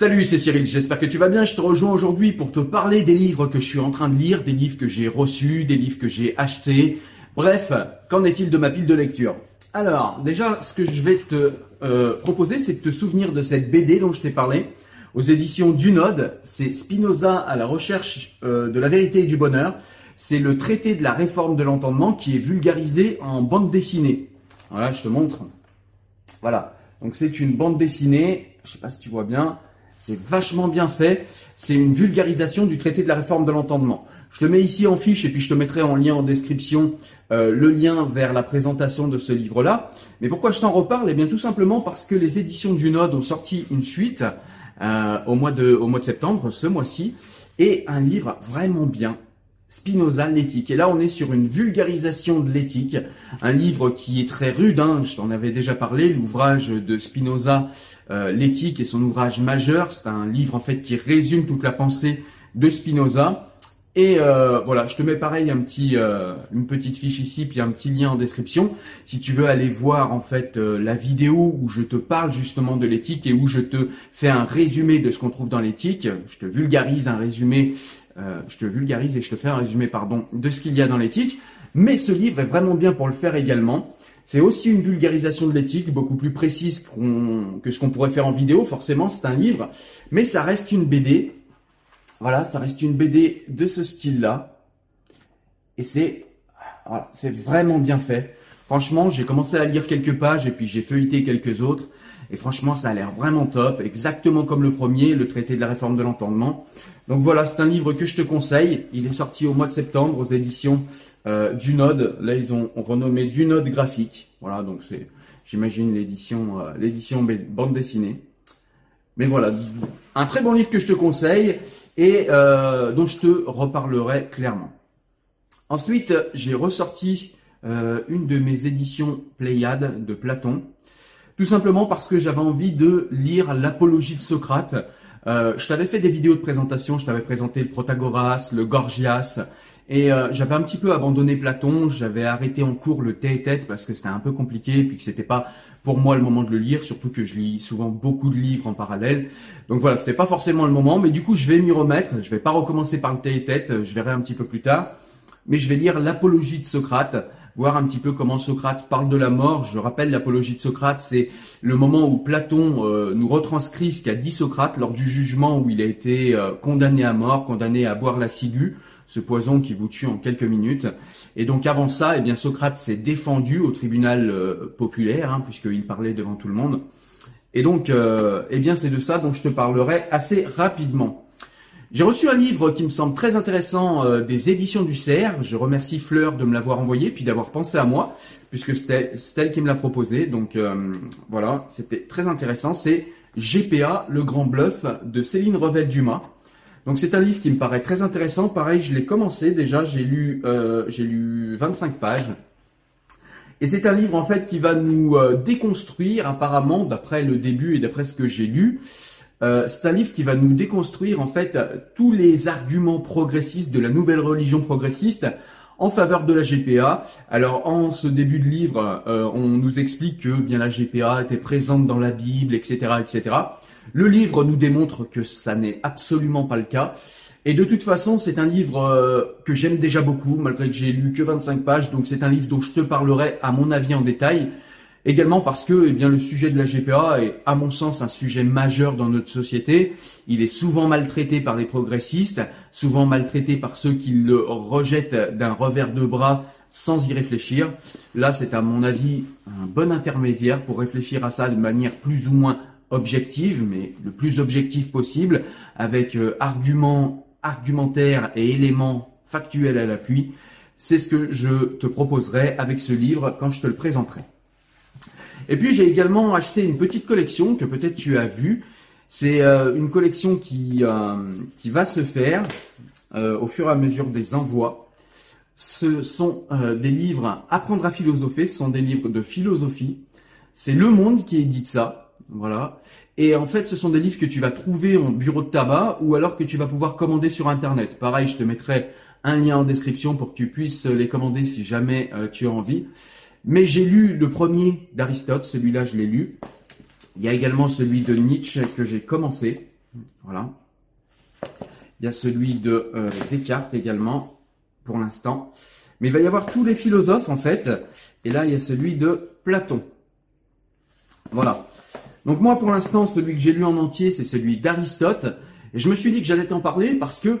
Salut, c'est Cyril, j'espère que tu vas bien. Je te rejoins aujourd'hui pour te parler des livres que je suis en train de lire, des livres que j'ai reçus, des livres que j'ai achetés. Bref, qu'en est-il de ma pile de lecture? Alors, déjà, ce que je vais te euh, proposer, c'est de te souvenir de cette BD dont je t'ai parlé aux éditions Dunod. C'est Spinoza à la recherche euh, de la vérité et du bonheur. C'est le traité de la réforme de l'entendement qui est vulgarisé en bande dessinée. Voilà, je te montre. Voilà. Donc c'est une bande dessinée. Je sais pas si tu vois bien. C'est vachement bien fait. C'est une vulgarisation du traité de la réforme de l'entendement. Je te mets ici en fiche et puis je te mettrai en lien en description euh, le lien vers la présentation de ce livre-là. Mais pourquoi je t'en reparle? Eh bien tout simplement parce que les éditions du Node ont sorti une suite euh, au, mois de, au septembre, ce mois-ci, et un livre vraiment bien. Spinoza, l'éthique. Et là, on est sur une vulgarisation de l'éthique, un livre qui est très rude, hein, je t'en avais déjà parlé, l'ouvrage de Spinoza, euh, l'éthique est son ouvrage majeur, c'est un livre en fait qui résume toute la pensée de Spinoza. Et euh, voilà, je te mets pareil un petit, euh, une petite fiche ici, puis un petit lien en description. Si tu veux aller voir en fait la vidéo où je te parle justement de l'éthique et où je te fais un résumé de ce qu'on trouve dans l'éthique, je te vulgarise un résumé, je te vulgarise et je te fais un résumé pardon de ce qu'il y a dans l'éthique. Mais ce livre est vraiment bien pour le faire également. C'est aussi une vulgarisation de l'éthique, beaucoup plus précise que ce qu'on pourrait faire en vidéo. Forcément, c'est un livre, mais ça reste une BD. Voilà, ça reste une BD de ce style-là. Et c'est c'est vraiment bien fait. Franchement, j'ai commencé à lire quelques pages et puis j'ai feuilleté quelques autres. Et franchement, ça a l'air vraiment top, exactement comme le premier, le traité de la réforme de l'entendement. Donc voilà, c'est un livre que je te conseille. Il est sorti au mois de septembre aux éditions euh, du Node. Là, ils ont, renommé du Node graphique. Voilà, donc c'est, j'imagine l'édition, euh, bande dessinée. Mais voilà, un très bon livre que je te conseille et euh, dont je te reparlerai clairement. Ensuite, j'ai ressorti une de mes éditions Pléiade de Platon. Tout simplement parce que j'avais envie de lire l'apologie de Socrate. Euh, je t'avais fait des vidéos de présentation, je t'avais présenté le Protagoras, le Gorgias, et euh, j'avais un petit peu abandonné Platon, j'avais arrêté en cours le Théétète parce que c'était un peu compliqué, puis que c'était pas pour moi le moment de le lire, surtout que je lis souvent beaucoup de livres en parallèle. Donc voilà, c'était pas forcément le moment, mais du coup je vais m'y remettre, je vais pas recommencer par le Théétète, je verrai un petit peu plus tard, mais je vais lire l'apologie de Socrate voir un petit peu comment Socrate parle de la mort. Je rappelle, l'apologie de Socrate, c'est le moment où Platon euh, nous retranscrit ce qu'a dit Socrate lors du jugement où il a été euh, condamné à mort, condamné à boire la ciguë, ce poison qui vous tue en quelques minutes. Et donc avant ça, eh bien Socrate s'est défendu au tribunal euh, populaire, hein, puisqu'il parlait devant tout le monde. Et donc, eh bien c'est de ça dont je te parlerai assez rapidement. J'ai reçu un livre qui me semble très intéressant euh, des éditions du Cerf. Je remercie Fleur de me l'avoir envoyé puis d'avoir pensé à moi puisque c'était elle qui me l'a proposé. Donc euh, voilà, c'était très intéressant. C'est GPA, le grand bluff de Céline Revel-Dumas. Donc c'est un livre qui me paraît très intéressant. Pareil, je l'ai commencé déjà, j'ai lu, euh, j'ai lu 25 pages. Et c'est un livre en fait qui va nous euh, déconstruire apparemment, d'après le début et d'après ce que j'ai lu, euh, c'est un livre qui va nous déconstruire en fait tous les arguments progressistes de la nouvelle religion progressiste en faveur de la GPA. Alors en ce début de livre, euh, on nous explique que bien la GPA était présente dans la Bible, etc., etc. Le livre nous démontre que ça n'est absolument pas le cas. Et de toute façon, c'est un livre euh, que j'aime déjà beaucoup, malgré que j'ai lu que 25 pages. Donc c'est un livre dont je te parlerai à mon avis en détail. Également parce que eh bien, le sujet de la GPA est, à mon sens, un sujet majeur dans notre société. Il est souvent maltraité par les progressistes, souvent maltraité par ceux qui le rejettent d'un revers de bras sans y réfléchir. Là, c'est à mon avis un bon intermédiaire pour réfléchir à ça de manière plus ou moins objective, mais le plus objectif possible, avec euh, arguments, argumentaires et éléments factuels à l'appui. C'est ce que je te proposerai avec ce livre quand je te le présenterai. Et puis j'ai également acheté une petite collection que peut-être tu as vue. C'est euh, une collection qui, euh, qui va se faire euh, au fur et à mesure des envois. Ce sont des livres Apprendre à philosopher, ce sont des livres de philosophie. C'est Le Monde qui édite ça. Voilà. Et en fait, ce sont des livres que tu vas trouver en bureau de tabac ou alors que tu vas pouvoir commander sur Internet. Pareil, je te mettrai un lien en description pour que tu puisses les commander si jamais tu as envie. Mais j'ai lu le premier d'Aristote, celui-là je l'ai lu. Il y a également celui de Nietzsche que j'ai commencé. Voilà. Il y a celui de euh, Descartes également, pour l'instant. Mais il va y avoir tous les philosophes en fait. Et là, il y a celui de Platon. Voilà. Donc moi, pour l'instant, celui que j'ai lu en entier, c'est celui d'Aristote. Et je me suis dit que j'allais t'en parler parce que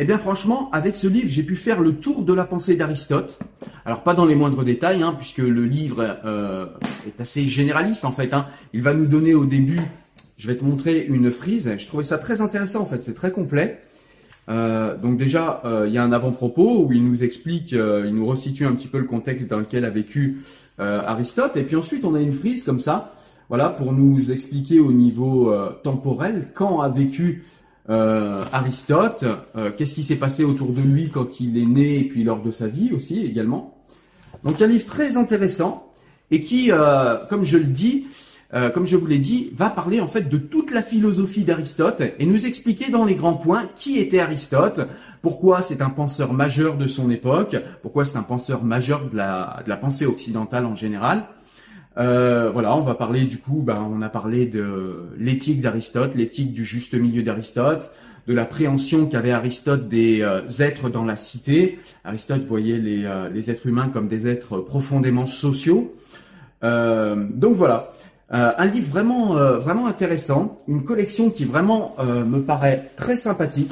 Eh bien franchement, avec ce livre, j'ai pu faire le tour de la pensée d'Aristote. Alors pas dans les moindres détails, hein, puisque le livre euh, est assez généraliste en fait. Hein. Il va nous donner au début, je vais te montrer une frise. Je trouvais ça très intéressant en fait, c'est très complet. Euh, donc déjà, euh, il y a un avant-propos où il nous explique, il nous resitue un petit peu le contexte dans lequel a vécu Aristote. Et puis ensuite, on a une frise comme ça, voilà, pour nous expliquer au niveau temporel quand a vécu euh, Aristote, euh, qu'est-ce qui s'est passé autour de lui quand il est né et puis lors de sa vie aussi également. Donc un livre très intéressant et qui, euh, comme je le dis, comme je vous l'ai dit, va parler en fait de toute la philosophie d'Aristote et nous expliquer dans les grands points qui était Aristote, pourquoi c'est un penseur majeur de son époque, pourquoi c'est un penseur majeur de la, de la pensée occidentale en général. Euh, voilà, on va parler du coup, ben, on a parlé de l'éthique d'Aristote, l'éthique du juste milieu d'Aristote, de la préhension qu'avait Aristote des euh, êtres dans la cité. Aristote voyait les, euh, les, êtres humains comme des êtres profondément sociaux. Donc voilà, un livre vraiment, vraiment intéressant, une collection qui vraiment me paraît très sympathique,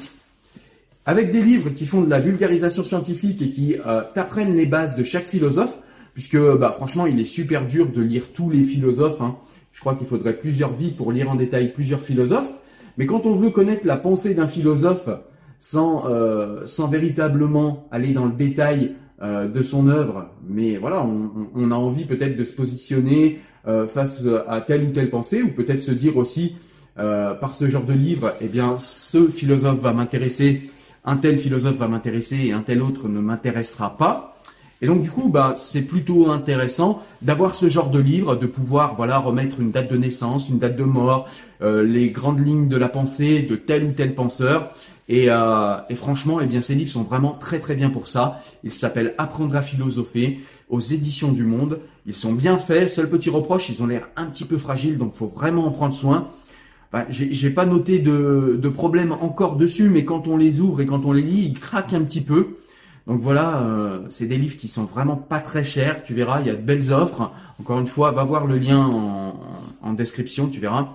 avec des livres qui font de la vulgarisation scientifique et qui t'apprennent les bases de chaque philosophe puisque bah, franchement, il est super dur de lire tous les philosophes. Hein. Je crois qu'il faudrait plusieurs vies pour lire en détail plusieurs philosophes. Mais quand on veut connaître la pensée d'un philosophe sans, euh, sans véritablement aller dans le détail euh, de son œuvre, mais voilà, on, a envie peut-être de se positionner euh, face à telle ou telle pensée, ou peut-être se dire aussi, par ce genre de livre, eh bien, ce philosophe va m'intéresser, un tel philosophe va m'intéresser et un tel autre ne m'intéressera pas. Et donc du coup, bah, c'est plutôt intéressant d'avoir ce genre de livre, de pouvoir voilà remettre une date de naissance, une date de mort, euh, les grandes lignes de la pensée de tel ou tel penseur. Et, euh, et franchement, eh bien, ces livres sont vraiment très très bien pour ça. Ils s'appellent Apprendre à philosopher aux éditions du Monde. Ils sont bien faits. Seul petit reproche, ils ont l'air un petit peu fragiles, donc faut vraiment en prendre soin. Enfin, j'ai pas noté de, de problème encore dessus, mais quand on les ouvre et quand on les lit, ils craquent un petit peu. Donc voilà, euh, c'est des livres qui sont vraiment pas très chers. Tu verras, il y a de belles offres. Encore une fois, va voir le lien en, description, tu verras.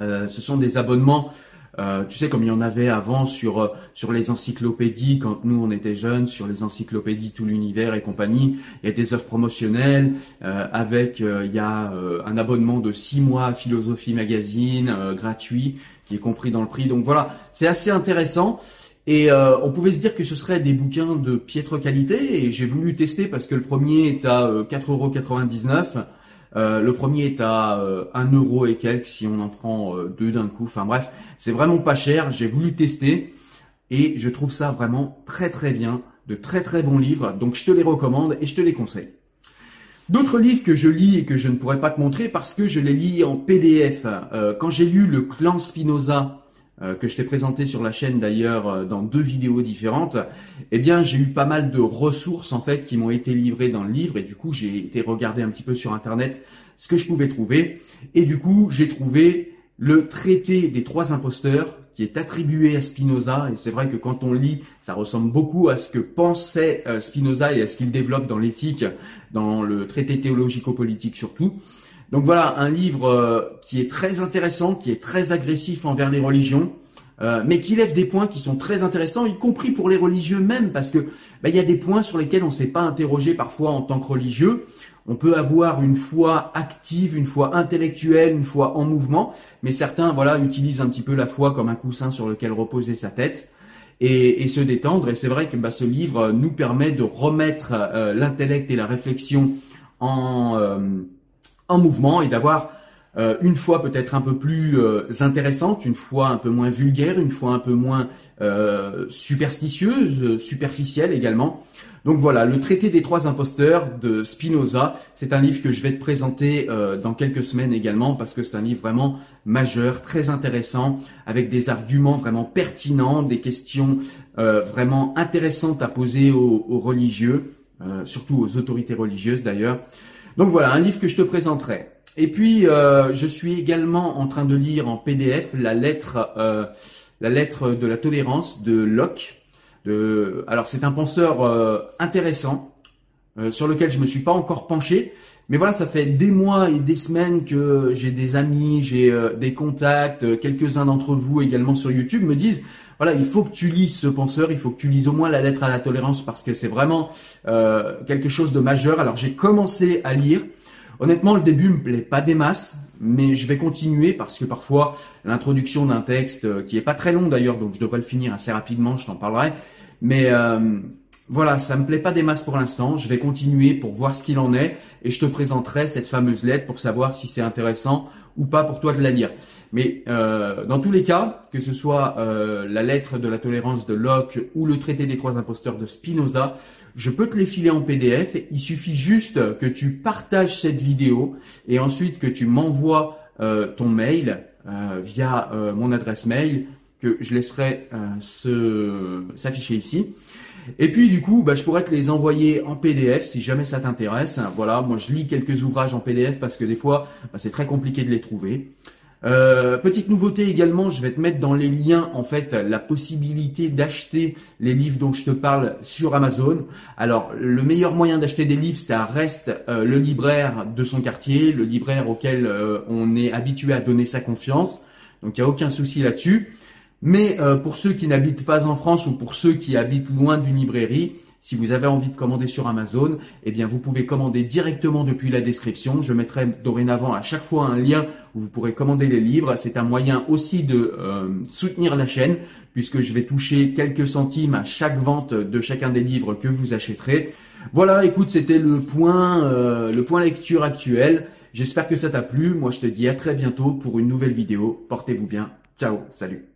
Euh, ce sont des abonnements, euh, tu sais comme il y en avait avant sur sur les encyclopédies quand nous on était jeunes, sur les encyclopédies tout l'univers et compagnie. Il y a des offres promotionnelles avec il y a un abonnement de six mois à Philosophie Magazine gratuit qui est compris dans le prix. Donc voilà, c'est assez intéressant. Et euh, on pouvait se dire que ce serait des bouquins de piètre qualité, et j'ai voulu tester parce que le premier est à 4,99€, euh, euh, le premier est à euh, 1 euro et quelques si on en prend deux d'un coup. Enfin bref, c'est vraiment pas cher. J'ai voulu tester et je trouve ça vraiment très très bien, de très très bons livres. Donc je te les recommande et je te les conseille. D'autres livres que je lis et que je ne pourrais pas te montrer parce que je les lis en PDF. quand j'ai lu le Clan Spinoza euh, que je t'ai présenté sur la chaîne d'ailleurs euh, dans deux vidéos différentes, eh bien j'ai eu pas mal de ressources en fait qui m'ont été livrées dans le livre. Et du coup j'ai été regarder un petit peu sur internet ce que je pouvais trouver. Et du coup j'ai trouvé le traité des trois imposteurs qui est attribué à Spinoza. Et c'est vrai que quand on lit ça ressemble beaucoup à ce que pensait euh, Spinoza et à ce qu'il développe dans l'éthique, dans le traité théologico-politique surtout. Donc voilà, un livre euh, qui est très intéressant, qui est très agressif envers les religions, euh, mais qui lève des points qui sont très intéressants, y compris pour les religieux même, parce que bah, il y a des points sur lesquels on ne s'est pas interrogé parfois en tant que religieux. On peut avoir une foi active, une foi intellectuelle, une foi en mouvement, mais certains voilà utilisent un petit peu la foi comme un coussin sur lequel reposer sa tête. Et, se détendre. Et c'est vrai que bah, ce livre nous permet de remettre euh, l'intellect et la réflexion en, en mouvement et d'avoir euh, une fois peut-être un peu plus euh, intéressante, une fois un peu moins vulgaire, une fois un peu moins euh, superstitieuse, superficielle également. Donc voilà, le traité des trois imposteurs de Spinoza, c'est un livre que je vais te présenter dans quelques semaines également parce que c'est un livre vraiment majeur, très intéressant, avec des arguments vraiment pertinents, des questions vraiment intéressantes à poser aux, aux religieux, surtout aux autorités religieuses d'ailleurs. Donc voilà, un livre que je te présenterai. Et puis, euh, je suis également en train de lire en PDF la lettre, euh, la lettre de la tolérance de Locke. Alors, c'est un penseur euh, intéressant sur lequel je me suis pas encore penché, mais voilà, ça fait des mois et des semaines que j'ai des amis, j'ai des contacts, quelques-uns d'entre vous également sur YouTube me disent voilà, il faut que tu lises ce penseur, il faut que tu lises au moins la lettre à la tolérance parce que c'est vraiment euh, quelque chose de majeur. Alors j'ai commencé à lire. Honnêtement, le début me plaît pas des masses, mais je vais continuer parce que parfois l'introduction d'un texte euh, qui est pas très long d'ailleurs, donc je devrais le finir assez rapidement, je t'en parlerai. Mais euh, voilà, ça me plaît pas des masses pour l'instant. Je vais continuer pour voir ce qu'il en est et je te présenterai cette fameuse lettre pour savoir si c'est intéressant ou pas pour toi de la lire. Mais euh, dans tous les cas, que ce soit euh, la lettre de la tolérance de Locke ou le traité des trois imposteurs de Spinoza, je peux te les filer en PDF. Il suffit juste que tu partages cette vidéo et ensuite que tu m'envoies euh, ton mail via mon adresse mail que je laisserai s'afficher ici. Et puis du coup, bah, je pourrais te les envoyer en PDF si jamais ça t'intéresse. Voilà, moi je lis quelques ouvrages en PDF parce que des fois, bah, c'est très compliqué de les trouver. Euh, petite nouveauté également, je vais te mettre dans les liens en fait la possibilité d'acheter les livres dont je te parle sur Amazon. Alors le meilleur moyen d'acheter des livres, ça reste euh, le libraire de son quartier, le libraire auquel euh, on est habitué à donner sa confiance. Donc il n'y a aucun souci là-dessus. Mais pour ceux qui n'habitent pas en France ou pour ceux qui habitent loin d'une librairie, si vous avez envie de commander sur Amazon, eh bien vous pouvez commander directement depuis la description. Je mettrai dorénavant à chaque fois un lien où vous pourrez commander les livres. C'est un moyen aussi de euh, soutenir la chaîne puisque je vais toucher quelques centimes à chaque vente de chacun des livres que vous achèterez. Voilà, écoute, c'était le point euh, le point lecture actuel. J'espère que ça t'a plu. Moi, je te dis à très bientôt pour une nouvelle vidéo. Portez-vous bien. Ciao, salut.